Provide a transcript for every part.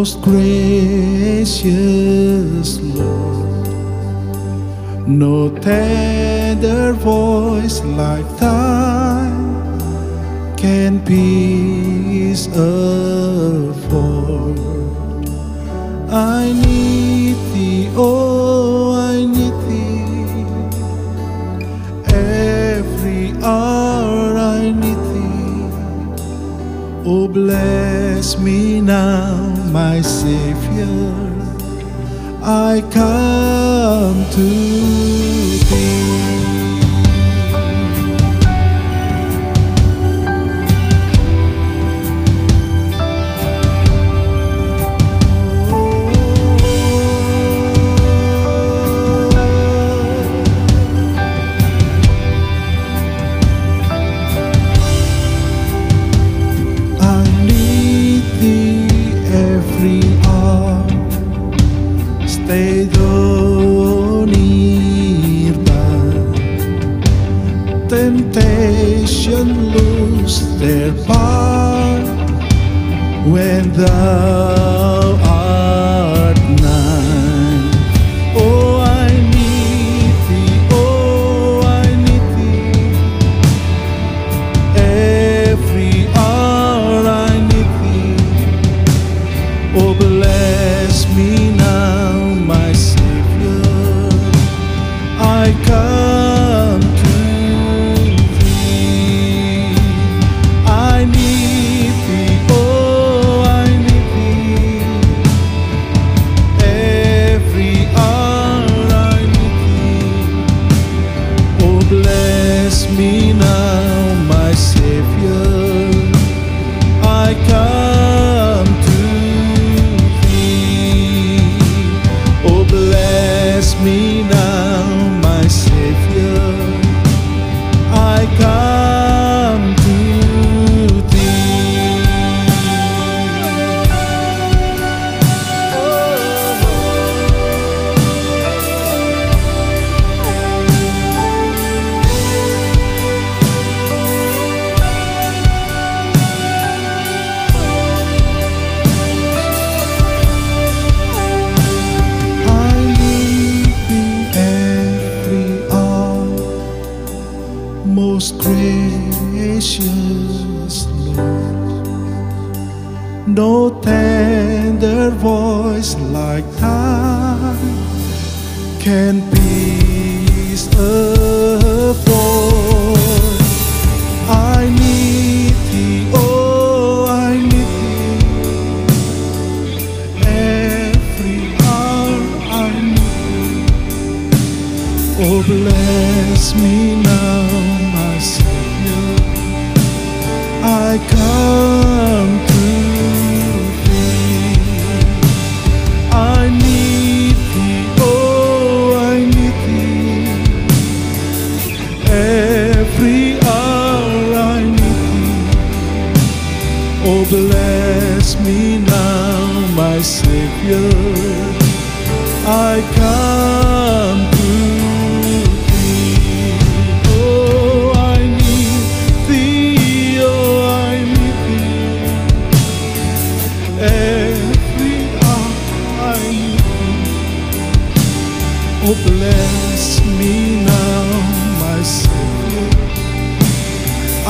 most gracious can peace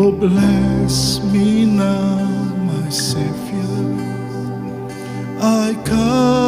Oh, bless me now, my Savior. I come.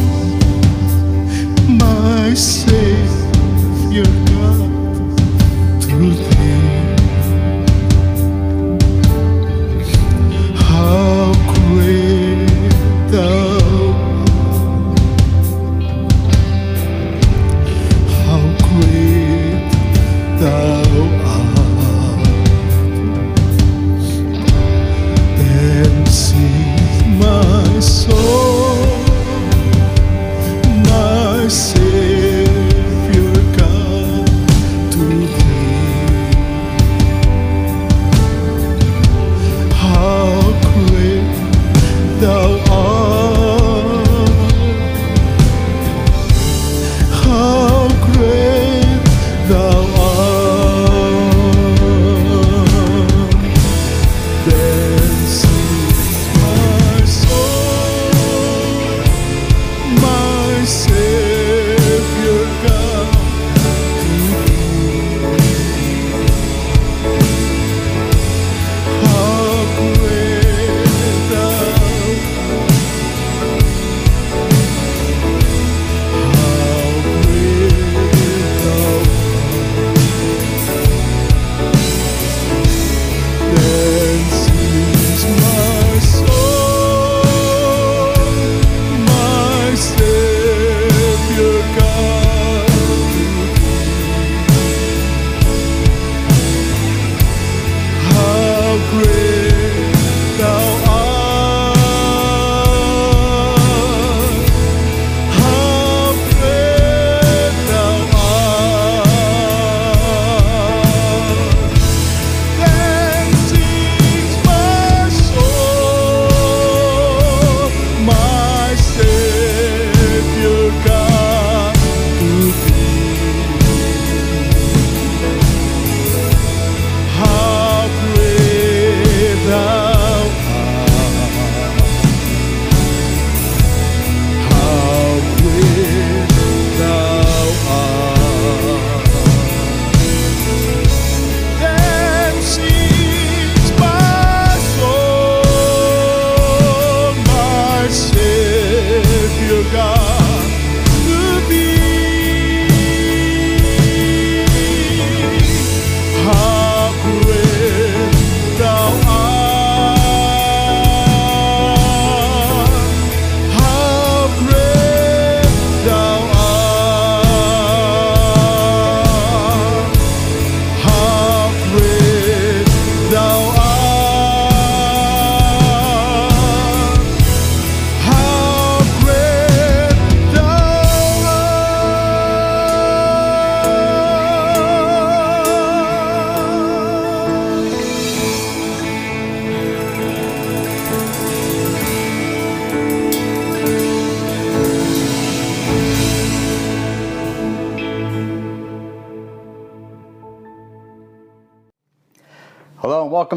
my Savior.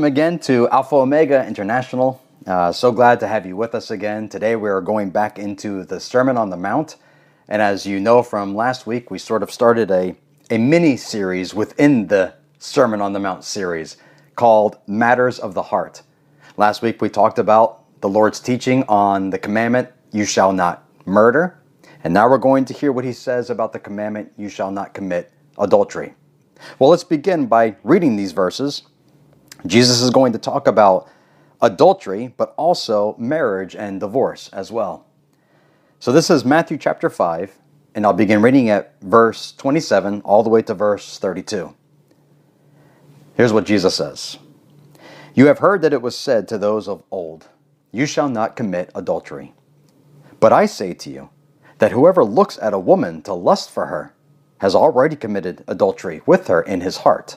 Welcome again to Alpha Omega International. Uh, so glad to have you with us again. Today we are going back into the Sermon on the Mount. And as you know from last week, we sort of started a, a mini series within the Sermon on the Mount series called Matters of the Heart. Last week we talked about the Lord's teaching on the commandment, You shall not murder. And now we're going to hear what he says about the commandment, You shall not commit adultery. Well, let's begin by reading these verses. Jesus is going to talk about adultery, but also marriage and divorce as well. So this is Matthew chapter 5, and I'll begin reading at verse 27 all the way to verse 32. Here's what Jesus says You have heard that it was said to those of old, You shall not commit adultery. But I say to you, that whoever looks at a woman to lust for her has already committed adultery with her in his heart.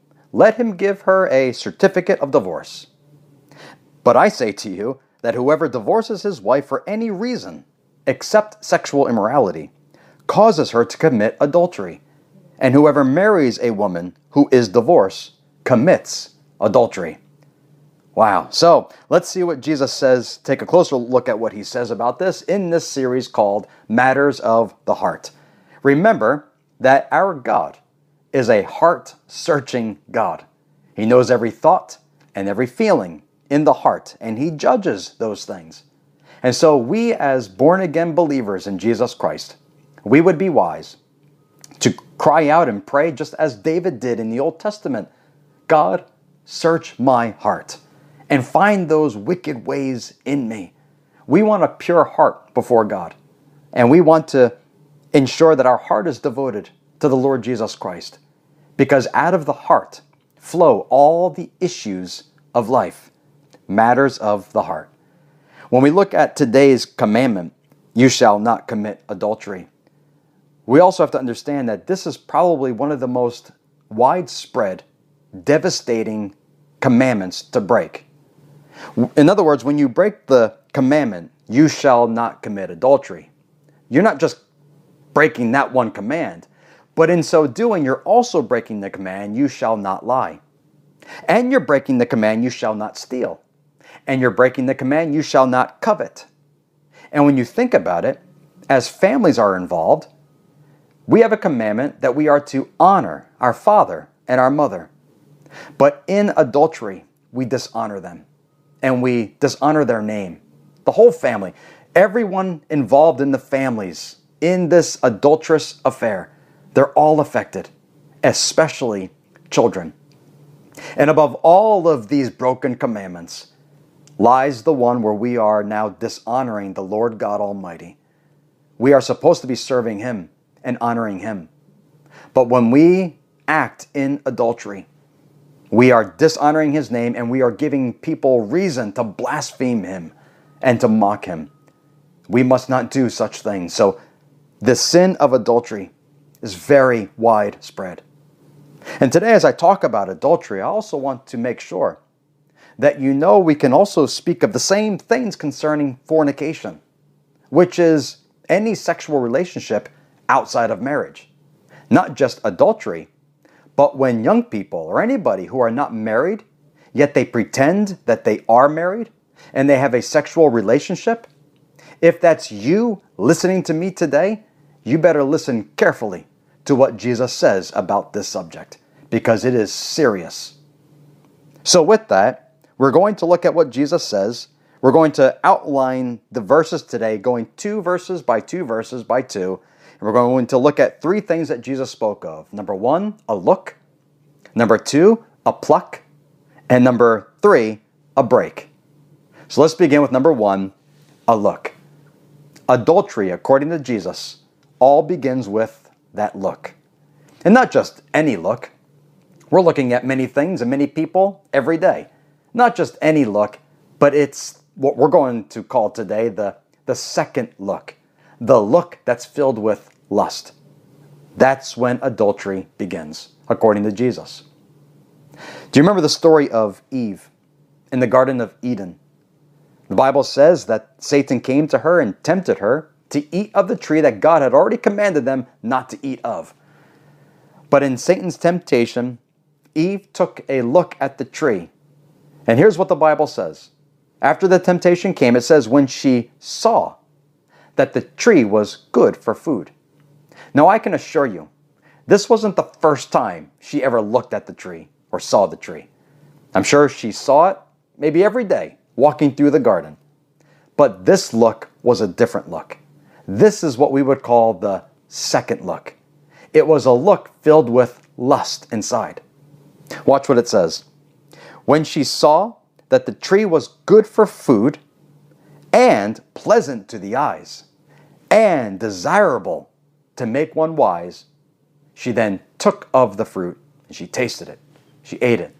let him give her a certificate of divorce. But I say to you that whoever divorces his wife for any reason, except sexual immorality, causes her to commit adultery. And whoever marries a woman who is divorced commits adultery. Wow. So let's see what Jesus says. Take a closer look at what he says about this in this series called Matters of the Heart. Remember that our God is a heart searching God. He knows every thought and every feeling in the heart, and He judges those things. And so, we as born again believers in Jesus Christ, we would be wise to cry out and pray just as David did in the Old Testament God, search my heart and find those wicked ways in me. We want a pure heart before God, and we want to ensure that our heart is devoted to the Lord Jesus Christ, because out of the heart flow all the issues of life, matters of the heart. When we look at today's commandment, you shall not commit adultery, we also have to understand that this is probably one of the most widespread, devastating commandments to break. In other words, when you break the commandment, you shall not commit adultery, you're not just breaking that one command, but in so doing, you're also breaking the command, you shall not lie. And you're breaking the command, you shall not steal. And you're breaking the command, you shall not covet. And when you think about it, as families are involved, we have a commandment that we are to honor our father and our mother. But in adultery, we dishonor them and we dishonor their name. The whole family, everyone involved in the families in this adulterous affair, they're all affected, especially children. And above all of these broken commandments lies the one where we are now dishonoring the Lord God Almighty. We are supposed to be serving Him and honoring Him. But when we act in adultery, we are dishonoring his name and we are giving people reason to blaspheme him and to mock him. We must not do such things. So, the sin of adultery is very widespread. And today, as I talk about adultery, I also want to make sure that you know we can also speak of the same things concerning fornication, which is any sexual relationship outside of marriage. Not just adultery, but when young people or anybody who are not married, yet they pretend that they are married and they have a sexual relationship, if that's you listening to me today, you better listen carefully to what Jesus says about this subject because it is serious. So, with that, we're going to look at what Jesus says. We're going to outline the verses today, going two verses by two verses by two, and we're going to look at three things that Jesus spoke of. Number one, a look. Number two, a pluck. And number three, a break. So let's begin with number one, a look. Adultery, according to Jesus, all begins with that look. And not just any look. We're looking at many things and many people every day. not just any look, but it's what we're going to call today the, the second look, the look that's filled with lust. That's when adultery begins, according to Jesus. Do you remember the story of Eve in the Garden of Eden? The Bible says that Satan came to her and tempted her to eat of the tree that God had already commanded them not to eat of. But in Satan's temptation, Eve took a look at the tree. And here's what the Bible says. After the temptation came, it says, when she saw that the tree was good for food. Now, I can assure you, this wasn't the first time she ever looked at the tree or saw the tree. I'm sure she saw it maybe every day walking through the garden. But this look was a different look. This is what we would call the second look. It was a look filled with lust inside. Watch what it says. When she saw that the tree was good for food and pleasant to the eyes and desirable to make one wise, she then took of the fruit and she tasted it. She ate it.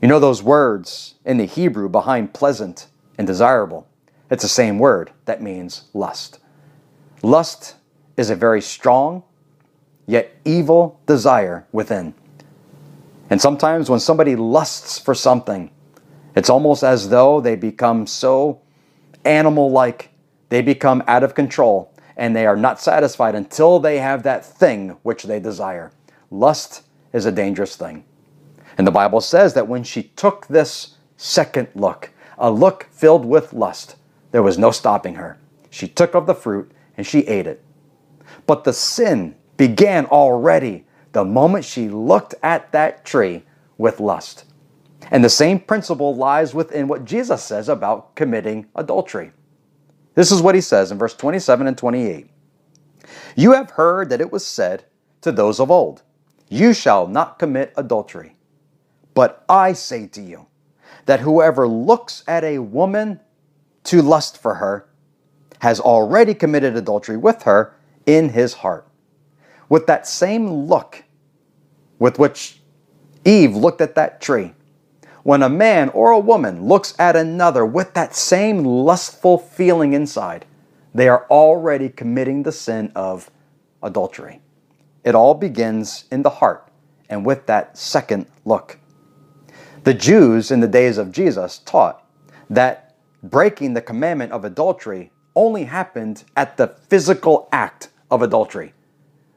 You know those words in the Hebrew behind pleasant and desirable? It's the same word that means lust. Lust is a very strong, yet evil desire within. And sometimes when somebody lusts for something, it's almost as though they become so animal like, they become out of control, and they are not satisfied until they have that thing which they desire. Lust is a dangerous thing. And the Bible says that when she took this second look, a look filled with lust, there was no stopping her. She took of the fruit and she ate it. But the sin began already the moment she looked at that tree with lust. And the same principle lies within what Jesus says about committing adultery. This is what he says in verse 27 and 28. You have heard that it was said to those of old, You shall not commit adultery. But I say to you that whoever looks at a woman to lust for her has already committed adultery with her in his heart. With that same look with which Eve looked at that tree, when a man or a woman looks at another with that same lustful feeling inside, they are already committing the sin of adultery. It all begins in the heart and with that second look. The Jews in the days of Jesus taught that breaking the commandment of adultery only happened at the physical act of adultery.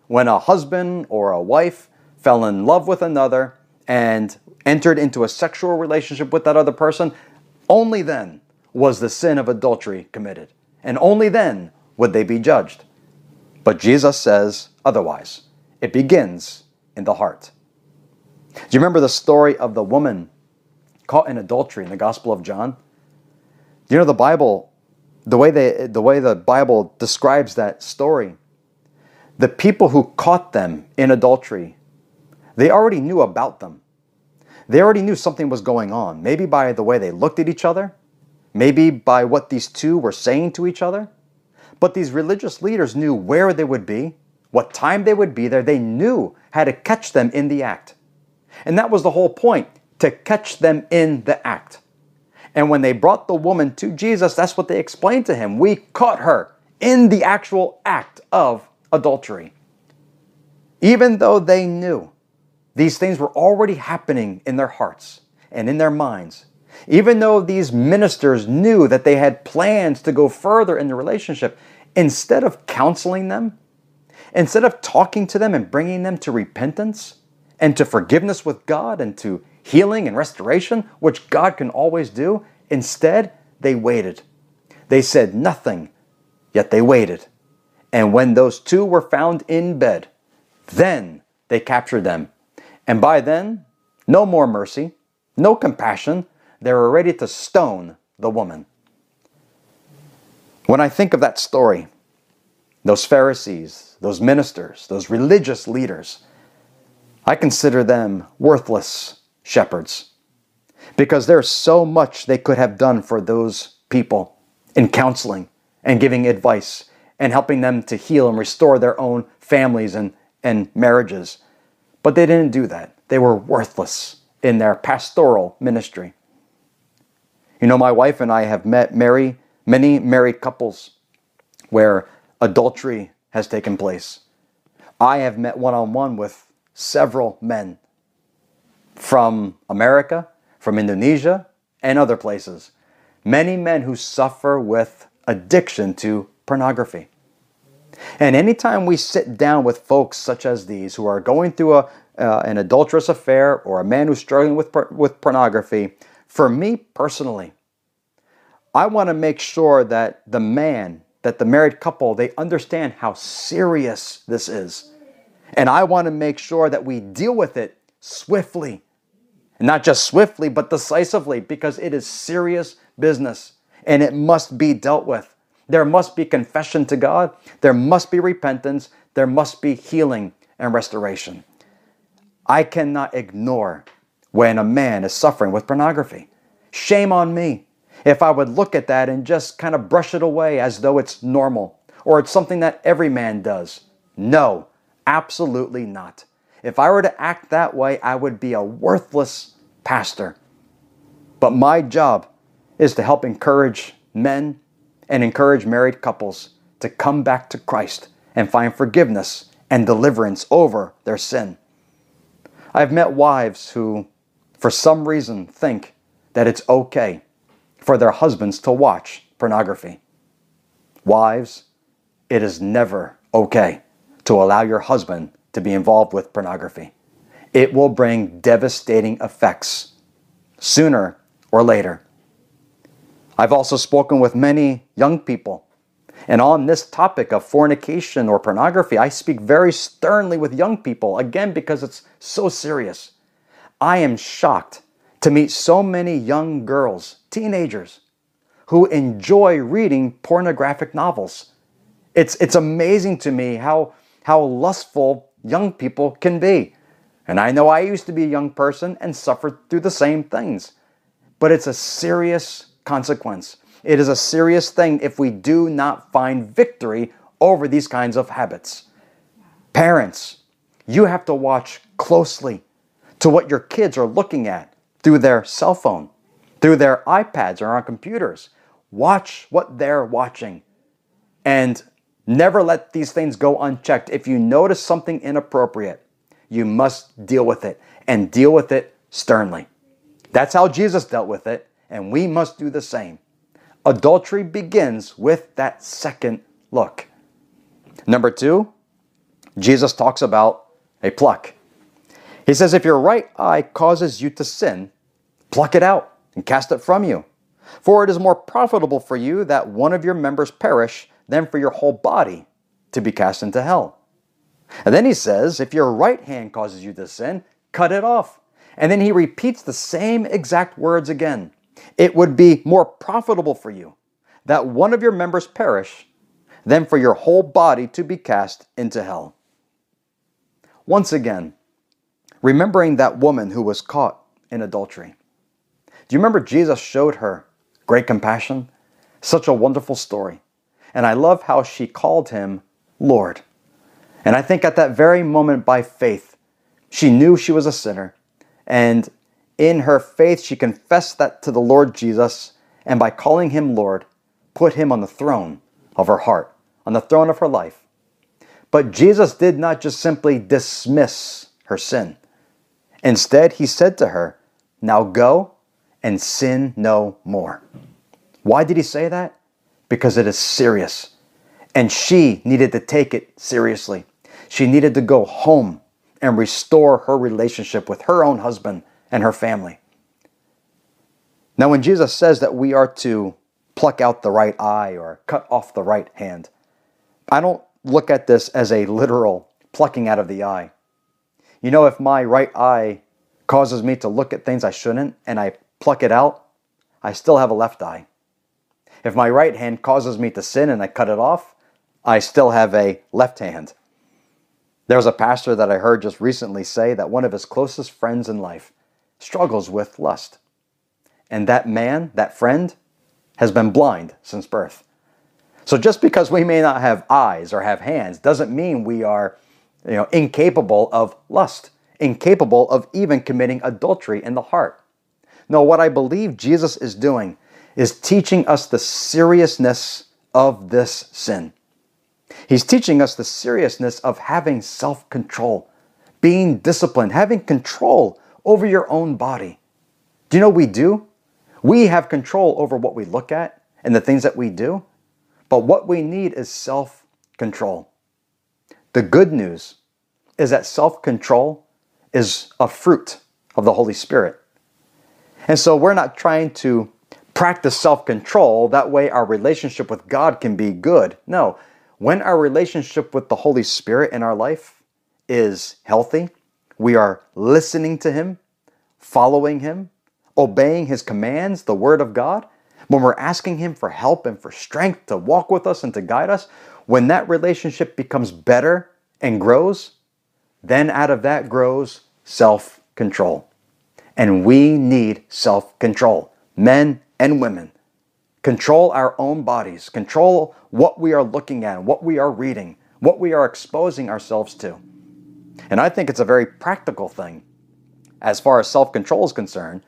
When a husband or a wife fell in love with another and entered into a sexual relationship with that other person, only then was the sin of adultery committed. And only then would they be judged. But Jesus says otherwise. It begins in the heart. Do you remember the story of the woman caught in adultery in the Gospel of John? Do you know the Bible, the way, they, the way the Bible describes that story? The people who caught them in adultery, they already knew about them. They already knew something was going on, maybe by the way they looked at each other, maybe by what these two were saying to each other. But these religious leaders knew where they would be, what time they would be there. They knew how to catch them in the act. And that was the whole point to catch them in the act. And when they brought the woman to Jesus, that's what they explained to him. We caught her in the actual act of adultery. Even though they knew these things were already happening in their hearts and in their minds, even though these ministers knew that they had plans to go further in the relationship, instead of counseling them, instead of talking to them and bringing them to repentance and to forgiveness with God and to healing and restoration, which God can always do. Instead, they waited. They said nothing, yet they waited. And when those two were found in bed, then they captured them. And by then, no more mercy, no compassion. They were ready to stone the woman. When I think of that story, those Pharisees, those ministers, those religious leaders, I consider them worthless shepherds. Because there's so much they could have done for those people in counseling and giving advice and helping them to heal and restore their own families and, and marriages. But they didn't do that. They were worthless in their pastoral ministry. You know, my wife and I have met many, many married couples where adultery has taken place. I have met one on one with several men from America, from Indonesia, and other places. Many men who suffer with addiction to pornography. And anytime we sit down with folks such as these who are going through a, uh, an adulterous affair or a man who's struggling with, with pornography, for me personally, I want to make sure that the man, that the married couple, they understand how serious this is. And I want to make sure that we deal with it swiftly. And not just swiftly, but decisively, because it is serious business and it must be dealt with. There must be confession to God, there must be repentance, there must be healing and restoration. I cannot ignore when a man is suffering with pornography. Shame on me if I would look at that and just kind of brush it away as though it's normal or it's something that every man does. No, absolutely not. If I were to act that way, I would be a worthless pastor. But my job is to help encourage men and encourage married couples to come back to Christ and find forgiveness and deliverance over their sin. I've met wives who, for some reason, think that it's okay for their husbands to watch pornography. Wives, it is never okay to allow your husband to be involved with pornography. It will bring devastating effects sooner or later. I've also spoken with many young people. And on this topic of fornication or pornography, I speak very sternly with young people, again, because it's so serious. I am shocked to meet so many young girls, teenagers, who enjoy reading pornographic novels. It's, it's amazing to me how, how lustful young people can be. And I know I used to be a young person and suffered through the same things. But it's a serious consequence. It is a serious thing if we do not find victory over these kinds of habits. Parents, you have to watch closely to what your kids are looking at through their cell phone, through their iPads or on computers. Watch what they're watching and never let these things go unchecked. If you notice something inappropriate, you must deal with it and deal with it sternly. That's how Jesus dealt with it, and we must do the same. Adultery begins with that second look. Number two, Jesus talks about a pluck. He says, If your right eye causes you to sin, pluck it out and cast it from you. For it is more profitable for you that one of your members perish than for your whole body to be cast into hell. And then he says, If your right hand causes you to sin, cut it off. And then he repeats the same exact words again. It would be more profitable for you that one of your members perish than for your whole body to be cast into hell. Once again, remembering that woman who was caught in adultery. Do you remember Jesus showed her great compassion? Such a wonderful story. And I love how she called him Lord. And I think at that very moment, by faith, she knew she was a sinner. And in her faith, she confessed that to the Lord Jesus. And by calling him Lord, put him on the throne of her heart, on the throne of her life. But Jesus did not just simply dismiss her sin. Instead, he said to her, Now go and sin no more. Why did he say that? Because it is serious. And she needed to take it seriously. She needed to go home and restore her relationship with her own husband and her family. Now, when Jesus says that we are to pluck out the right eye or cut off the right hand, I don't look at this as a literal plucking out of the eye. You know, if my right eye causes me to look at things I shouldn't and I pluck it out, I still have a left eye. If my right hand causes me to sin and I cut it off, I still have a left hand. There's a pastor that I heard just recently say that one of his closest friends in life struggles with lust. And that man, that friend, has been blind since birth. So just because we may not have eyes or have hands doesn't mean we are you know, incapable of lust, incapable of even committing adultery in the heart. No, what I believe Jesus is doing is teaching us the seriousness of this sin. He's teaching us the seriousness of having self control, being disciplined, having control over your own body. Do you know we do? We have control over what we look at and the things that we do, but what we need is self control. The good news is that self control is a fruit of the Holy Spirit. And so we're not trying to practice self control. That way our relationship with God can be good. No, when our relationship with the Holy Spirit in our life is healthy, we are listening to Him, following Him, obeying His commands, the Word of God, when we're asking Him for help and for strength to walk with us and to guide us, when that relationship becomes better and grows, then out of that grows self control. And we need self control, men and women. Control our own bodies, control what we are looking at, what we are reading, what we are exposing ourselves to. And I think it's a very practical thing, as far as self control is concerned,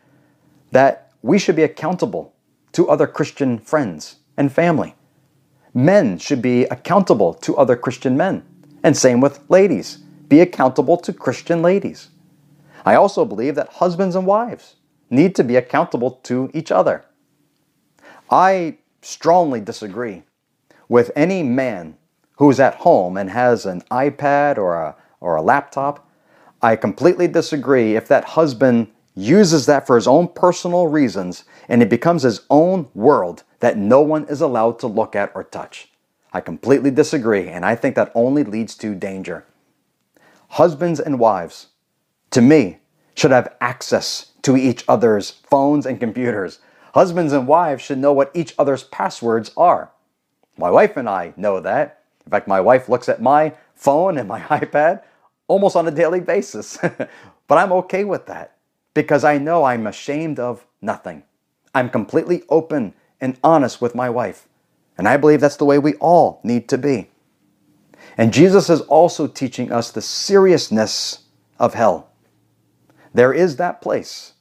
that we should be accountable to other Christian friends and family. Men should be accountable to other Christian men. And same with ladies. Be accountable to Christian ladies. I also believe that husbands and wives need to be accountable to each other. I strongly disagree with any man who's at home and has an iPad or a, or a laptop. I completely disagree if that husband uses that for his own personal reasons and it becomes his own world that no one is allowed to look at or touch. I completely disagree, and I think that only leads to danger. Husbands and wives, to me, should have access to each other's phones and computers. Husbands and wives should know what each other's passwords are. My wife and I know that. In fact, my wife looks at my phone and my iPad almost on a daily basis. but I'm okay with that because I know I'm ashamed of nothing. I'm completely open and honest with my wife. And I believe that's the way we all need to be. And Jesus is also teaching us the seriousness of hell. There is that place.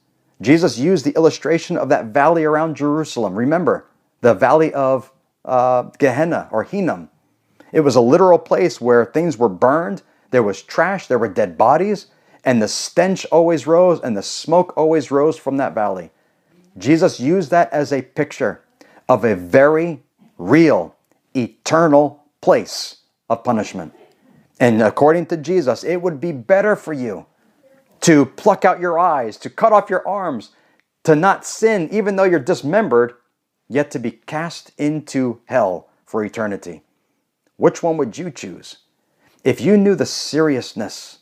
Jesus used the illustration of that valley around Jerusalem. Remember, the valley of uh, Gehenna or Hinnom. It was a literal place where things were burned, there was trash, there were dead bodies, and the stench always rose and the smoke always rose from that valley. Jesus used that as a picture of a very real, eternal place of punishment. And according to Jesus, it would be better for you to pluck out your eyes, to cut off your arms, to not sin, even though you're dismembered, yet to be cast into hell for eternity. Which one would you choose? If you knew the seriousness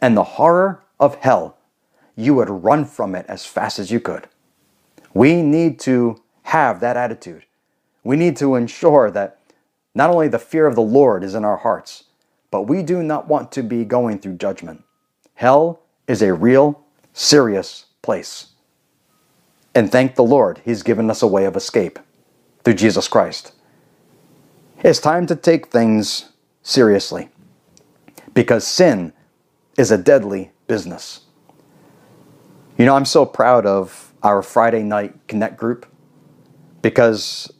and the horror of hell, you would run from it as fast as you could. We need to have that attitude. We need to ensure that not only the fear of the Lord is in our hearts, but we do not want to be going through judgment. Hell is a real, serious place. And thank the Lord, He's given us a way of escape through Jesus Christ. It's time to take things seriously because sin is a deadly business. You know, I'm so proud of our Friday night Connect group because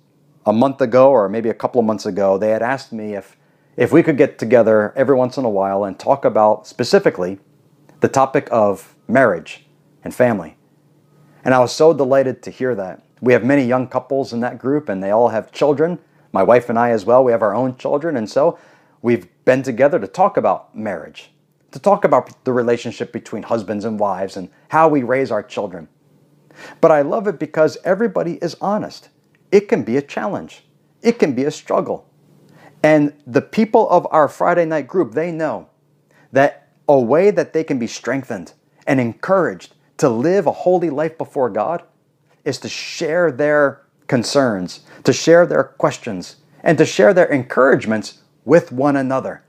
a month ago or maybe a couple of months ago, they had asked me if, if we could get together every once in a while and talk about specifically the topic of marriage and family. And I was so delighted to hear that. We have many young couples in that group and they all have children. My wife and I, as well, we have our own children. And so we've been together to talk about marriage, to talk about the relationship between husbands and wives and how we raise our children. But I love it because everybody is honest. It can be a challenge, it can be a struggle. And the people of our Friday night group, they know that a way that they can be strengthened and encouraged to live a holy life before God is to share their concerns, to share their questions, and to share their encouragements with one another.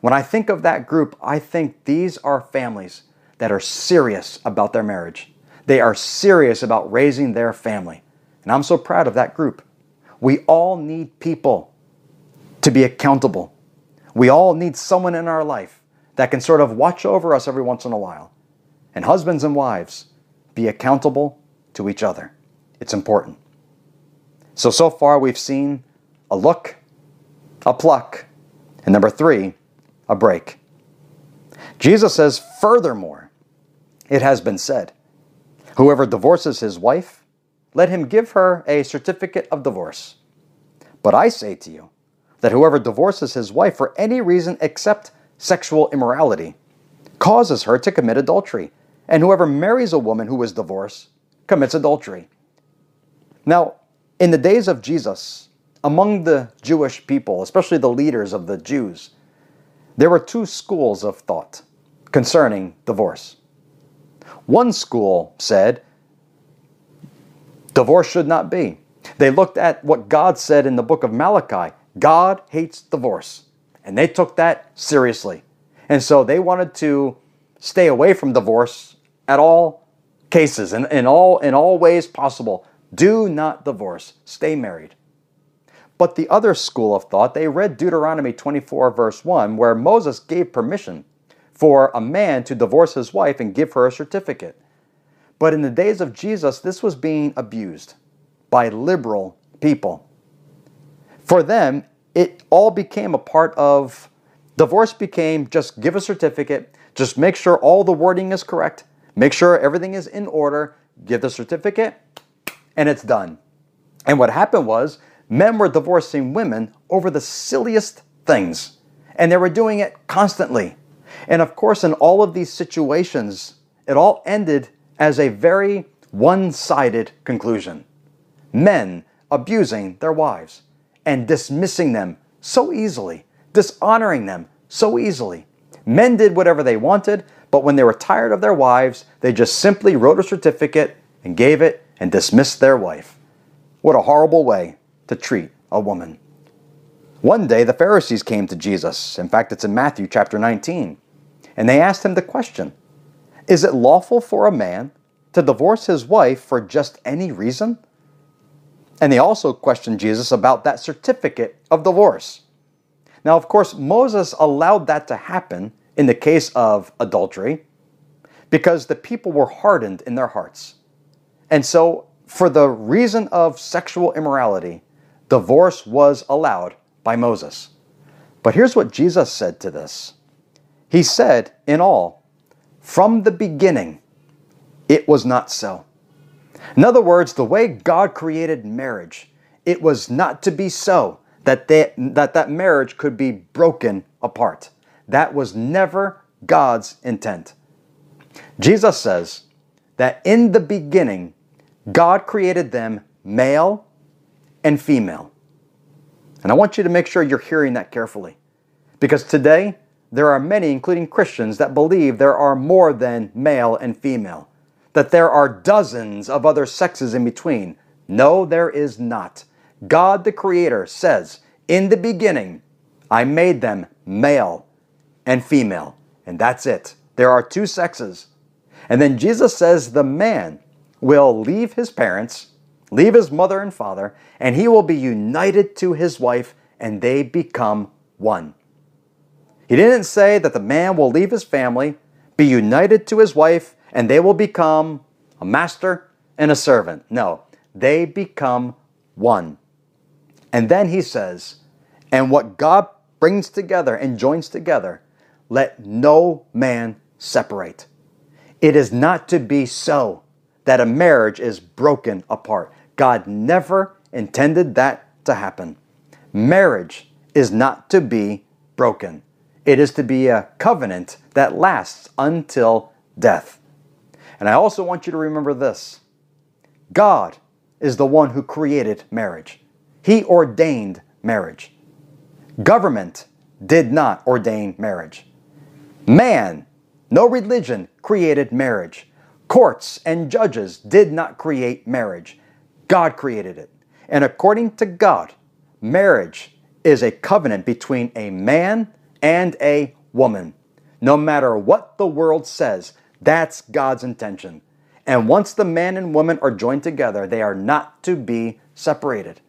When I think of that group, I think these are families that are serious about their marriage. They are serious about raising their family. And I'm so proud of that group. We all need people to be accountable. We all need someone in our life that can sort of watch over us every once in a while and husbands and wives, be accountable to each other. It's important. So, so far we've seen a look, a pluck, and number three, a break. Jesus says, furthermore, it has been said, whoever divorces his wife, let him give her a certificate of divorce. But I say to you that whoever divorces his wife for any reason except sexual immorality causes her to commit adultery, and whoever marries a woman who is divorced commits adultery. Now, in the days of Jesus, among the Jewish people, especially the leaders of the Jews, there were two schools of thought concerning divorce. One school said divorce should not be. They looked at what God said in the book of Malachi God hates divorce. And they took that seriously. And so they wanted to stay away from divorce at all cases and in all in all ways possible. Do not divorce. Stay married. But the other school of thought, they read Deuteronomy 24, verse 1, where Moses gave permission for a man to divorce his wife and give her a certificate. But in the days of Jesus, this was being abused by liberal people. For them, it all became a part of divorce, became just give a certificate, just make sure all the wording is correct, make sure everything is in order, give the certificate, and it's done. And what happened was, men were divorcing women over the silliest things, and they were doing it constantly. And of course, in all of these situations, it all ended as a very one sided conclusion. Men abusing their wives and dismissing them so easily, dishonoring them so easily. Men did whatever they wanted, but when they were tired of their wives, they just simply wrote a certificate and gave it and dismissed their wife. What a horrible way to treat a woman. One day the Pharisees came to Jesus. In fact, it's in Matthew chapter 19. And they asked him the question Is it lawful for a man to divorce his wife for just any reason? And they also questioned Jesus about that certificate of divorce. Now, of course, Moses allowed that to happen in the case of adultery because the people were hardened in their hearts. And so, for the reason of sexual immorality, divorce was allowed by Moses. But here's what Jesus said to this He said, in all, from the beginning, it was not so. In other words, the way God created marriage, it was not to be so that they, that, that marriage could be broken apart. That was never God's intent. Jesus says that in the beginning, God created them male and female. And I want you to make sure you're hearing that carefully. Because today, there are many, including Christians, that believe there are more than male and female that there are dozens of other sexes in between. No, there is not. God the Creator says, In the beginning, I made them male and female. And that's it. There are two sexes. And then Jesus says the man will leave his parents, leave his mother and father, and he will be united to his wife, and they become one. He didn't say that the man will leave his family, be united to his wife, and they will become a master and a servant. No, they become one. And then he says, and what God brings together and joins together, let no man separate. It is not to be so that a marriage is broken apart. God never intended that to happen. Marriage is not to be broken. It is to be a covenant that lasts until death. And I also want you to remember this God is the one who created marriage, He ordained marriage. Government did not ordain marriage. Man, no religion created marriage. Courts and judges did not create marriage. God created it. And according to God, marriage is a covenant between a man and a woman. No matter what the world says, that's God's intention. And once the man and woman are joined together, they are not to be separated.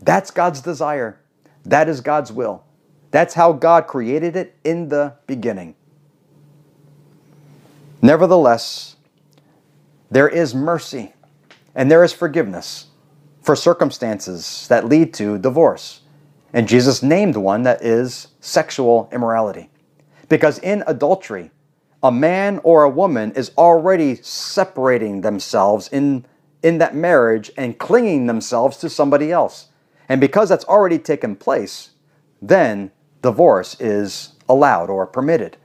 That's God's desire. That is God's will. That's how God created it in the beginning. Nevertheless, there is mercy and there is forgiveness. for circumstances that lead to divorce. And Jesus named one that is sexual immorality. Because in adultery, a man or a woman is already separating themselves in, in that marriage and clinging themselves to somebody else. And because that's already taken place, then divorce is allowed or permitted.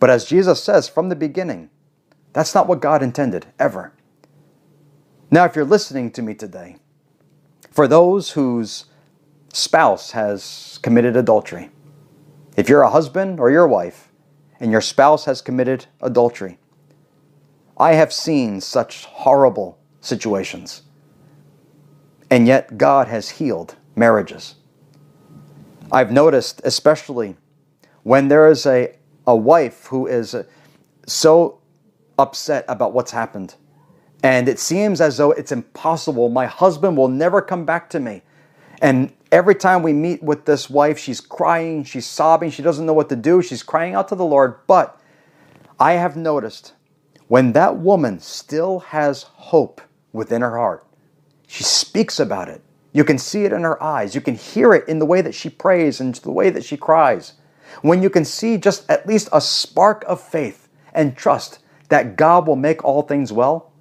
But as Jesus says from the beginning, that's not what God intended, ever. Now, if you're listening to me today, for those whose spouse has committed adultery, if you're a husband or your wife and your spouse has committed adultery, I have seen such horrible situations. And yet, God has healed marriages. I've noticed, especially when there is a, a wife who is so upset about what's happened, and it seems as though it's impossible. My husband will never come back to me. And every time we meet with this wife, she's crying, she's sobbing, she doesn't know what to do, she's crying out to the Lord. But I have noticed when that woman still has hope within her heart, she speaks about it. You can see it in her eyes. You can hear it in the way that she prays and the way that she cries. When you can see just at least a spark of faith and trust that God will make all things well,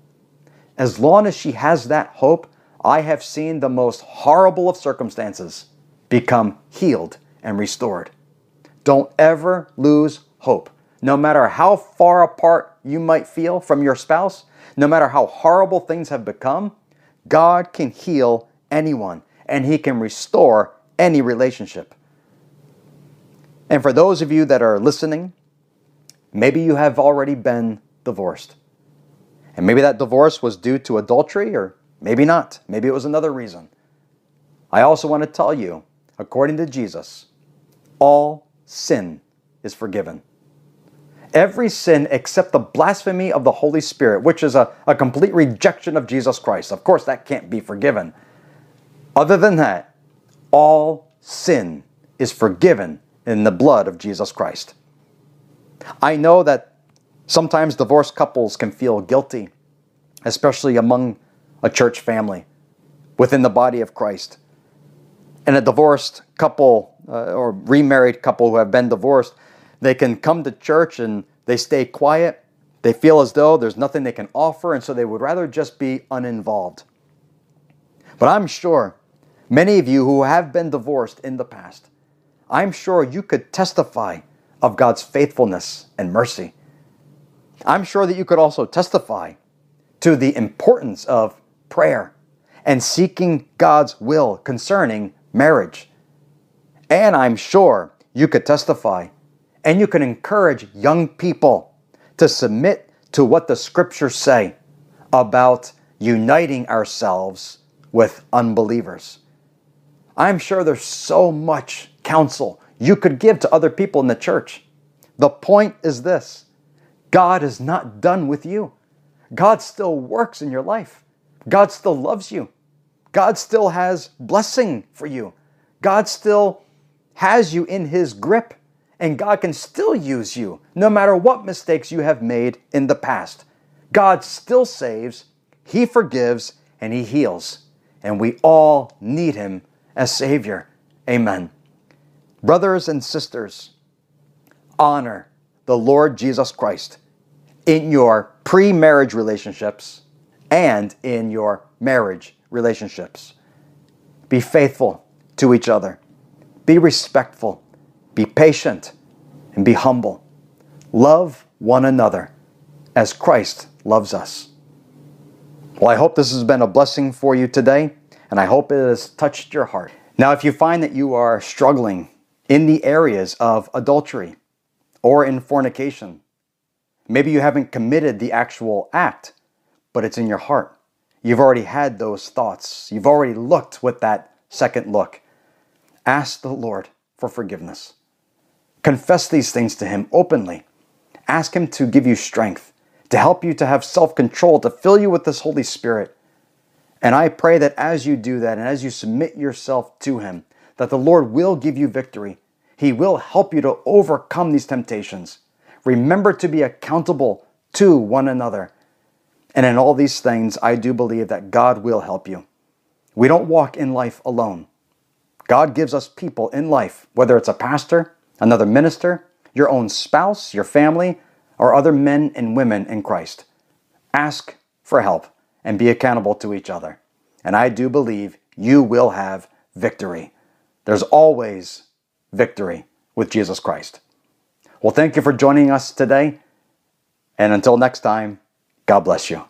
as long as she has that hope, I have seen the most horrible of circumstances become healed and restored. Don't ever lose hope. No matter how far apart you might feel from your spouse, no matter how horrible things have become, God can heal anyone and He can restore any relationship. And for those of you that are listening, maybe you have already been divorced. And maybe that divorce was due to adultery, or maybe not. Maybe it was another reason. I also want to tell you, according to Jesus, all sin is forgiven. Every sin except the blasphemy of the Holy Spirit, which is a, a complete rejection of Jesus Christ. Of course, that can't be forgiven. Other than that, all sin is forgiven in the blood of Jesus Christ. I know that Sometimes divorced couples can feel guilty, especially among a church family within the body of Christ. And a divorced couple uh, or remarried couple who have been divorced, they can come to church and they stay quiet. They feel as though there's nothing they can offer, and so they would rather just be uninvolved. But I'm sure many of you who have been divorced in the past, I'm sure you could testify of God's faithfulness and mercy I'm sure that you could also testify to the importance of prayer and seeking God's will concerning marriage. And I'm sure you could testify and you can encourage young people to submit to what the scriptures say about uniting ourselves with unbelievers. I'm sure there's so much counsel you could give to other people in the church. The point is this God is not done with you. God still works in your life. God still loves you. God still has blessing for you. God still has you in His grip, and God can still use you no matter what mistakes you have made in the past. God still saves, He forgives, and He heals. And we all need Him as Savior. Amen. Brothers and sisters, honor the Lord Jesus Christ in your pre marriage relationships and in your marriage relationships. Be faithful to each other, be respectful, be patient, and be humble. Love one another as Christ loves us. Well, I hope this has been a blessing for you today, and I hope it has touched your heart. Now, if you find that you are struggling in the areas of adultery or in fornication, Maybe you haven't committed the actual act, but it's in your heart. You've already had those thoughts. You've already looked with that second look. Ask the Lord for forgiveness. Confess these things to Him openly. Ask Him to give you strength, to help you to have self control, to fill you with this Holy Spirit. And I pray that as you do that and as you submit yourself to Him, that the Lord will give you victory. He will help you to overcome these temptations. Remember to be accountable to one another. And in all these things, I do believe that God will help you. We don't walk in life alone. God gives us people in life, whether it's a pastor, another minister, your own spouse, your family, or other men and women in Christ. Ask for help and be accountable to each other. And I do believe you will have victory. There's always victory with Jesus Christ. Well, thank you for joining us today. And until next time, God bless you.